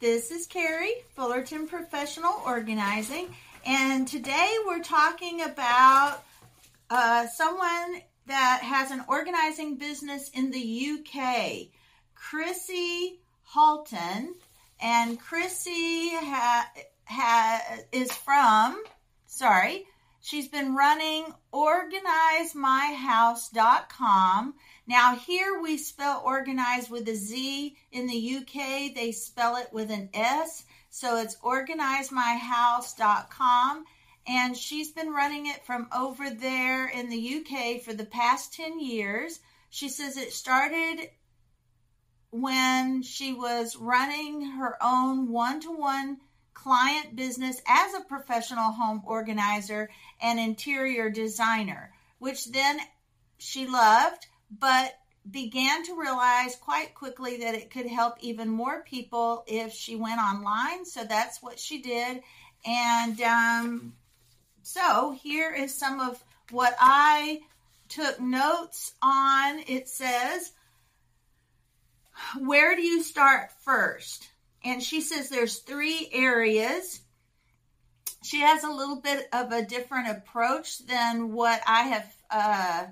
This is Carrie, Fullerton Professional Organizing, and today we're talking about uh, someone that has an organizing business in the UK, Chrissy Halton. And Chrissy ha, ha, is from, sorry, she's been running organisemyhouse.com now, here we spell organize with a Z. In the UK, they spell it with an S. So it's organisemyhouse.com. And she's been running it from over there in the UK for the past 10 years. She says it started when she was running her own one to one client business as a professional home organizer and interior designer, which then she loved but began to realize quite quickly that it could help even more people if she went online. So that's what she did. And um, so here is some of what I took notes on. It says, Where do you start first? And she says there's three areas. She has a little bit of a different approach than what I have uh,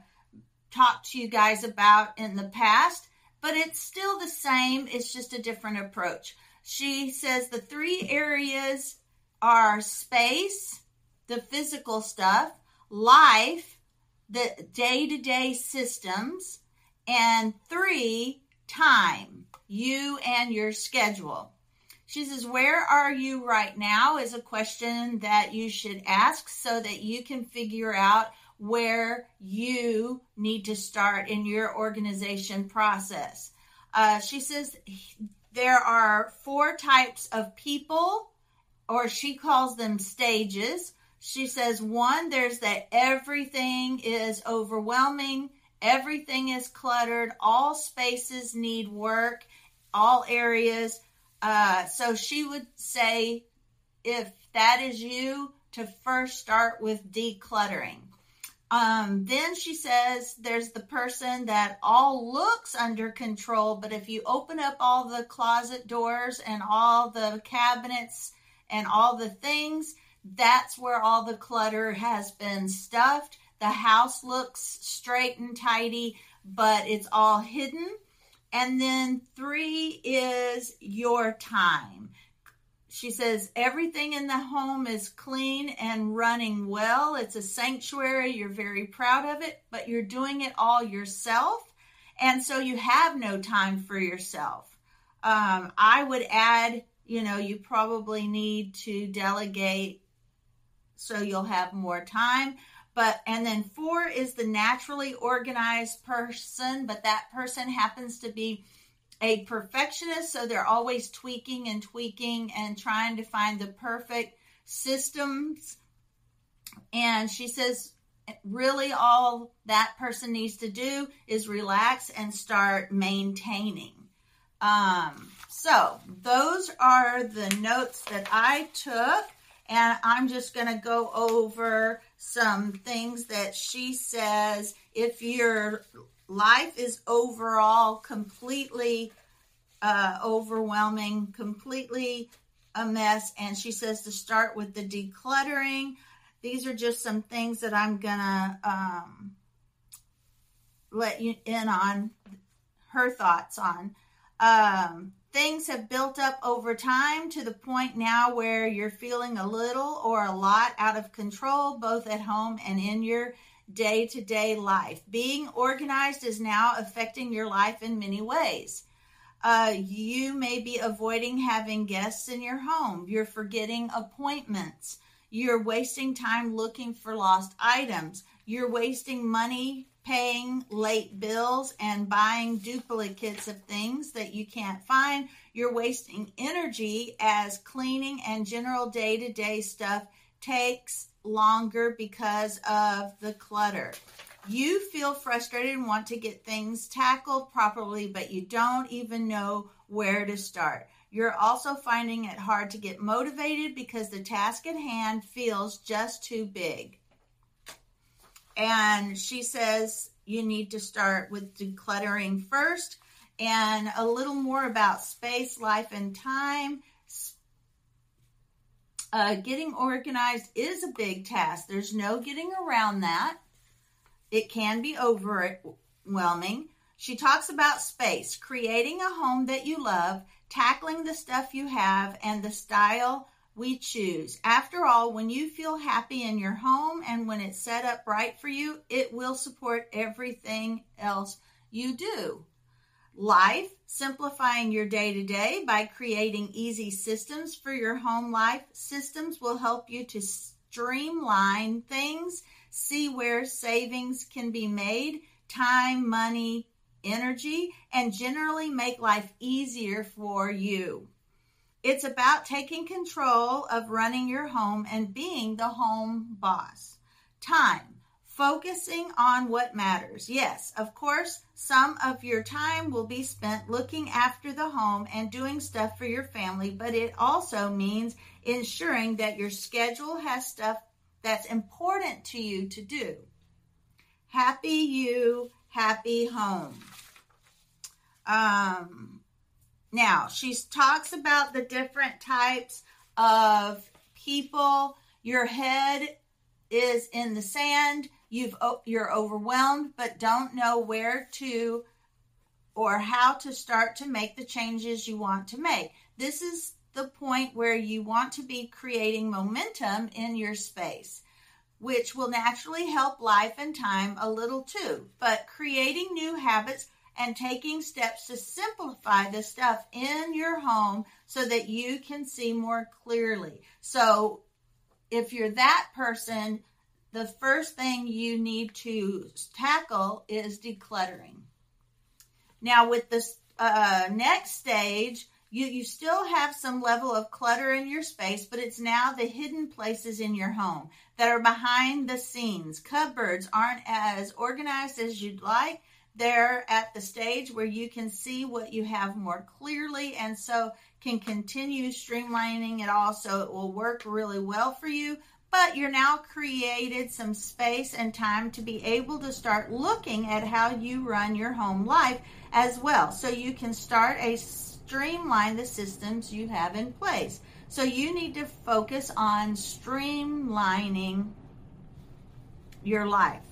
talked to you guys about in the past, but it's still the same. It's just a different approach. She says the three areas are space, the physical stuff, life, the day to day systems, and three, time, you and your schedule. She says, Where are you right now? is a question that you should ask so that you can figure out where you need to start in your organization process. Uh, she says there are four types of people, or she calls them stages. She says, one, there's that everything is overwhelming, everything is cluttered, all spaces need work, all areas. Uh, so she would say, if that is you, to first start with decluttering. Um, then she says there's the person that all looks under control, but if you open up all the closet doors and all the cabinets and all the things, that's where all the clutter has been stuffed. The house looks straight and tidy, but it's all hidden. And then three is your time. She says everything in the home is clean and running well. It's a sanctuary. You're very proud of it, but you're doing it all yourself. And so you have no time for yourself. Um, I would add, you know, you probably need to delegate so you'll have more time. But, and then four is the naturally organized person, but that person happens to be a perfectionist, so they're always tweaking and tweaking and trying to find the perfect systems. And she says, really, all that person needs to do is relax and start maintaining. Um, so, those are the notes that I took, and I'm just going to go over some things that she says. If you're life is overall completely uh, overwhelming, completely a mess. And she says to start with the decluttering. These are just some things that I'm gonna um, let you in on her thoughts on. Um, things have built up over time to the point now where you're feeling a little or a lot out of control, both at home and in your day to day life. Being organized is now affecting your life in many ways. Uh, you may be avoiding having guests in your home. You're forgetting appointments. You're wasting time looking for lost items. You're wasting money paying late bills and buying duplicates of things that you can't find. You're wasting energy as cleaning and general day to day stuff takes longer because of the clutter. You feel frustrated and want to get things tackled properly, but you don't even know where to start. You're also finding it hard to get motivated because the task at hand feels just too big. And she says you need to start with decluttering first and a little more about space, life, and time. Uh, getting organized is a big task. There's no getting around that. It can be overwhelming. She talks about space, creating a home that you love, tackling the stuff you have, and the style we choose. After all, when you feel happy in your home and when it's set up right for you, it will support everything else you do. Life, simplifying your day to day by creating easy systems for your home life. Systems will help you to streamline things, see where savings can be made, time, money, energy, and generally make life easier for you. It's about taking control of running your home and being the home boss. Time focusing on what matters. Yes, of course, some of your time will be spent looking after the home and doing stuff for your family, but it also means ensuring that your schedule has stuff that's important to you to do. Happy you, happy home. Um, now, she talks about the different types of people. Your head is in the sand you've you're overwhelmed but don't know where to or how to start to make the changes you want to make. This is the point where you want to be creating momentum in your space, which will naturally help life and time a little too. But creating new habits and taking steps to simplify the stuff in your home so that you can see more clearly. So if you're that person, the first thing you need to tackle is decluttering. Now, with this uh, next stage, you, you still have some level of clutter in your space, but it's now the hidden places in your home that are behind the scenes. Cupboards aren't as organized as you'd like. They're at the stage where you can see what you have more clearly and so can continue streamlining it all so it will work really well for you, but you're now created some space and time to be able to start looking at how you run your home life as well. So you can start a streamline the systems you have in place. So you need to focus on streamlining your life.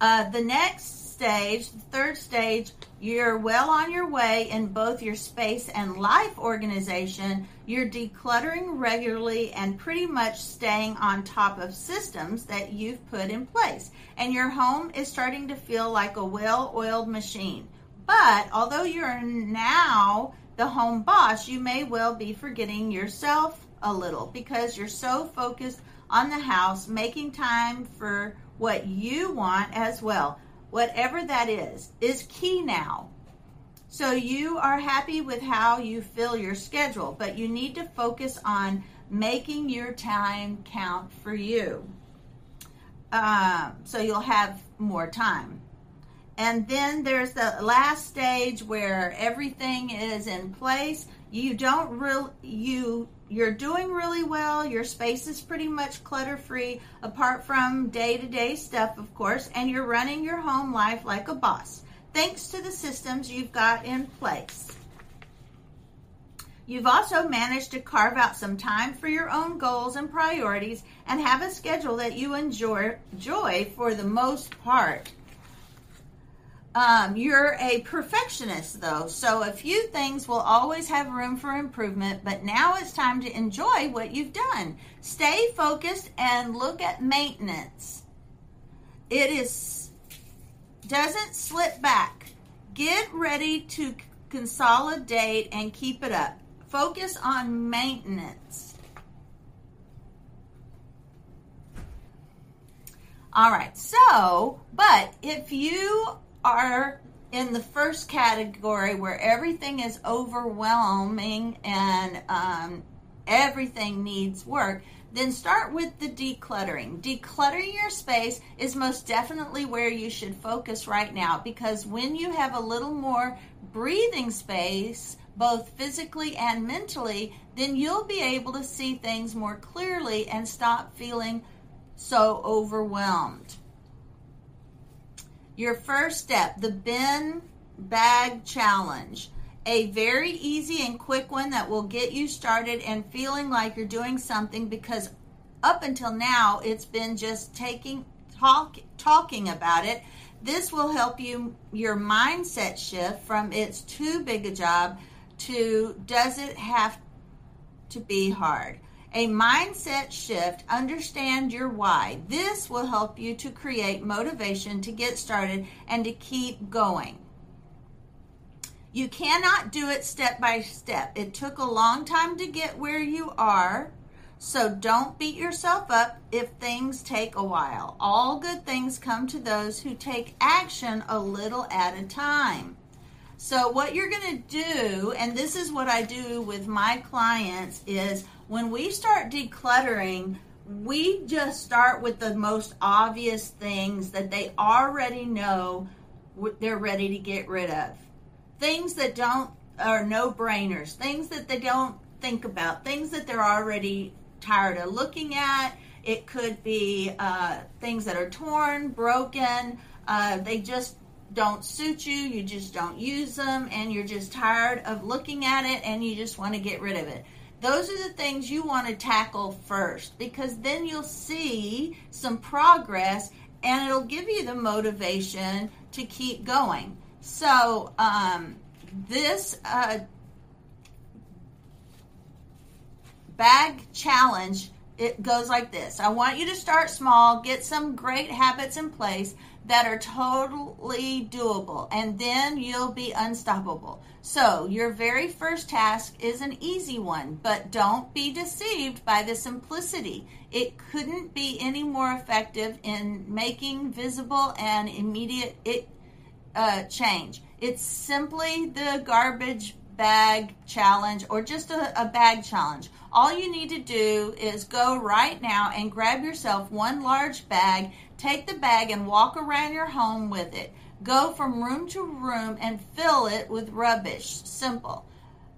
Uh, the next stage, the third stage, you're well on your way in both your space and life organization. You're decluttering regularly and pretty much staying on top of systems that you've put in place. And your home is starting to feel like a well oiled machine. But although you're now the home boss, you may well be forgetting yourself a little because you're so focused on the house, making time for what you want as well whatever that is, is key now. So you are happy with how you fill your schedule, but you need to focus on making your time count for you. Um, so you'll have more time. And then there's the last stage where everything is in place. You don't really, you you're doing really well. Your space is pretty much clutter free, apart from day to day stuff, of course, and you're running your home life like a boss, thanks to the systems you've got in place. You've also managed to carve out some time for your own goals and priorities and have a schedule that you enjoy, enjoy for the most part. Um, you're a perfectionist, though, so a few things will always have room for improvement, but now it's time to enjoy what you've done. Stay focused and look at maintenance. It is doesn't slip back. Get ready to consolidate and keep it up. Focus on maintenance. All right, so, but if you are in the first category where everything is overwhelming and um, everything needs work, then start with the decluttering. Decluttering your space is most definitely where you should focus right now because when you have a little more breathing space, both physically and mentally, then you'll be able to see things more clearly and stop feeling so overwhelmed. Your first step, the bin bag challenge. a very easy and quick one that will get you started and feeling like you're doing something because up until now it's been just taking talk talking about it this will help you your mindset shift from it's too big a job to does it have to be hard a mindset shift understand your why this will help you to create motivation to get started and to keep going you cannot do it step by step. It took a long time to get where you are. So don't beat yourself up if things take a while. All good things come to those who take action a little at a time. So what you're going to do, and this is what I do with my clients, is when we start decluttering, we just start with the most obvious things that they already know they're ready to get rid of things that don't are no brainers, things that they don't think about, things that they're already tired of looking at. It could be uh, things that are torn, broken, uh, they just don't suit you, you just don't use them, and you're just tired of looking at it and you just want to get rid of it. Those are the things you want to tackle first because then you'll see some progress and it'll give you the motivation to keep going. So um, this uh, bag challenge it goes like this. I want you to start small, get some great habits in place that are totally doable, and then you'll be unstoppable. So, your very first task is an easy one, but don't be deceived by the simplicity. It couldn't be any more effective in making visible and immediate it, uh, change. It's simply the garbage bag challenge or just a, a, bag challenge. All you need to do is go right now and grab yourself one large bag, take the bag and walk around your home with it. Go from room to room and fill it with rubbish. Simple.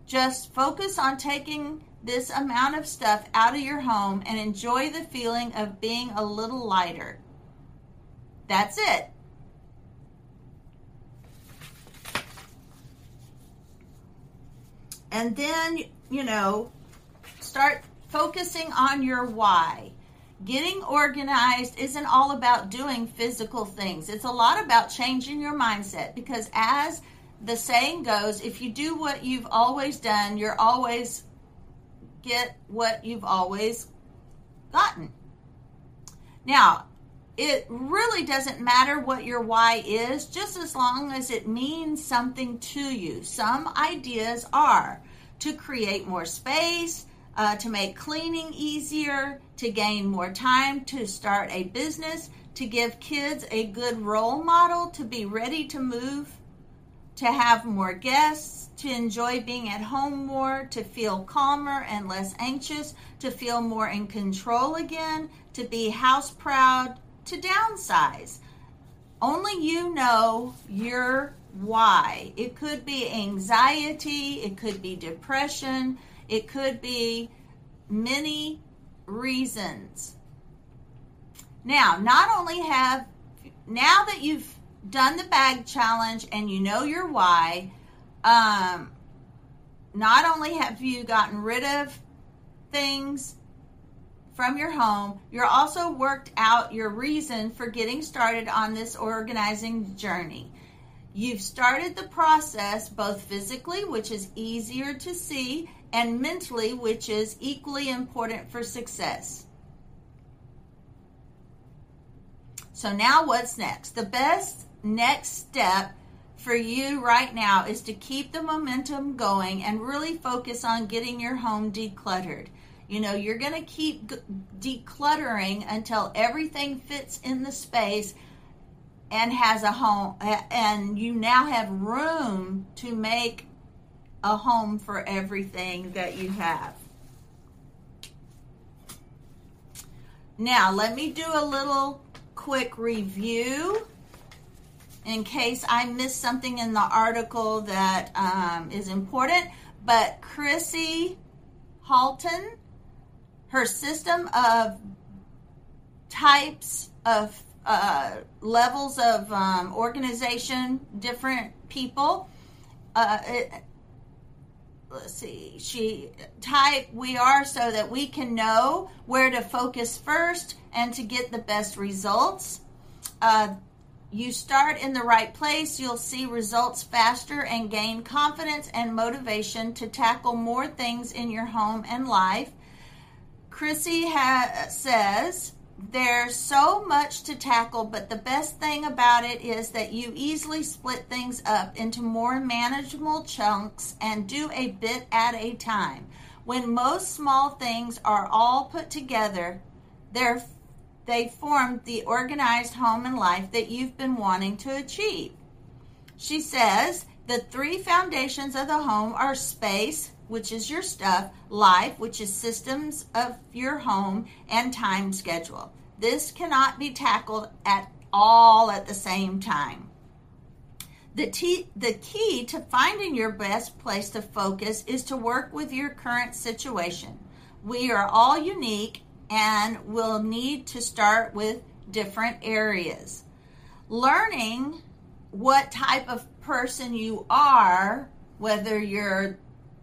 Just focus on taking this amount of stuff out of your home and enjoy the feeling of being a little lighter. That's it. And then, you know, start focusing on your why. Getting organized isn't all about doing physical things. It's a lot about changing your mindset because as the saying goes, if you do what you've always done, you're always get what you've always gotten. Now, it really doesn't matter what your why is, just as long as it means something to you. Some ideas are to create more space, uh, to make cleaning easier, to gain more time to start a business, to give kids a good role model, to be ready to move, to have more guests, to enjoy being at home more, to feel calmer and less anxious, to feel more in control again, to be house proud, to downsize. Only you know your why. It could be anxiety, it could be depression, it could be many reasons. Now, not only have, now that you've done the bag challenge and you know your why, um, not only have you gotten rid of things from your home, you're also worked out your reason for getting started on this organizing journey. You've started the process both physically, which is easier to see, and mentally, which is equally important for success. So, now what's next? The best next step for you right now is to keep the momentum going and really focus on getting your home decluttered. You know, you're going to keep decluttering until everything fits in the space and has a home, and you now have room to make a home for everything that you have. Now, let me do a little quick review in case I missed something in the article that um, is important. But Chrissy Halton her system of types of uh, levels of um, organization, different people. Uh, it, let's see, she type we are so that we can know where to focus first and to get the best results. Uh, you start in the right place, you'll see results faster and gain confidence and motivation to tackle more things in your home and life. Chrissy ha- says, there's so much to tackle, but the best thing about it is that you easily split things up into more manageable chunks and do a bit at a time. When most small things are all put together, they're, they form the organized home and life that you've been wanting to achieve. She says the three foundations of the home are space, which is your stuff, life, which is systems of your home, and time schedule. This cannot be tackled at all at the same time. The, t- the key to finding your best place to focus is to work with your current situation. We are all unique and will need to start with different areas. Learning what type of person you are, whether you're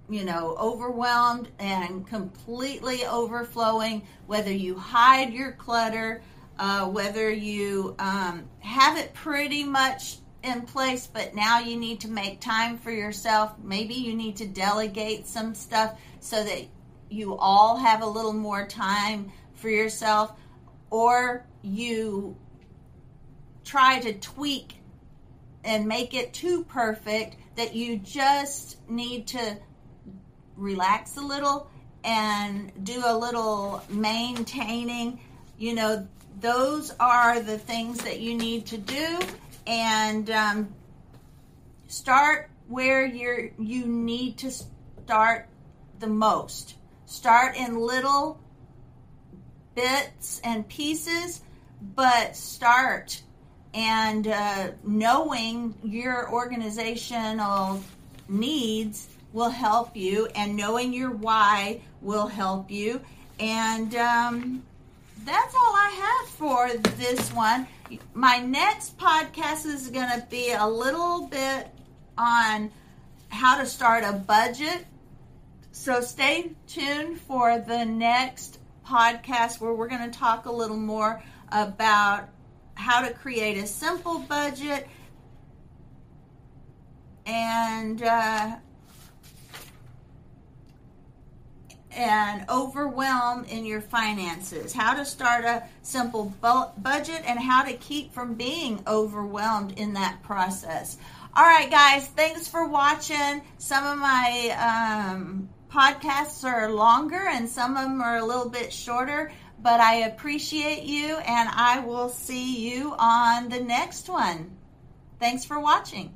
you know, overwhelmed and completely overflowing, whether you hide your clutter, uh, whether you um, have it pretty much in place, but now you need to make time for yourself. Maybe you need to delegate some stuff so that you all have a little more time for yourself, or you try to tweak and make it too perfect that you just need to relax a little and do a little maintaining. You know, those are the things that you need to do and um, start where you're you need to start the most. Start in little bits and pieces, but start and uh, knowing your organizational needs will help you, and knowing your why will help you. And um, that's all I have for this one. My next podcast is going to be a little bit on how to start a budget. So stay tuned for the next podcast where we're going to talk a little more about how to create a simple budget and uh, and overwhelm in your finances, how to start a simple bu- budget, and how to keep from being overwhelmed in that process. All right, guys, thanks for watching. Some of my um, podcasts are longer and some of them are a little bit shorter, but I appreciate you and I will see you on the next one. Thanks for watching.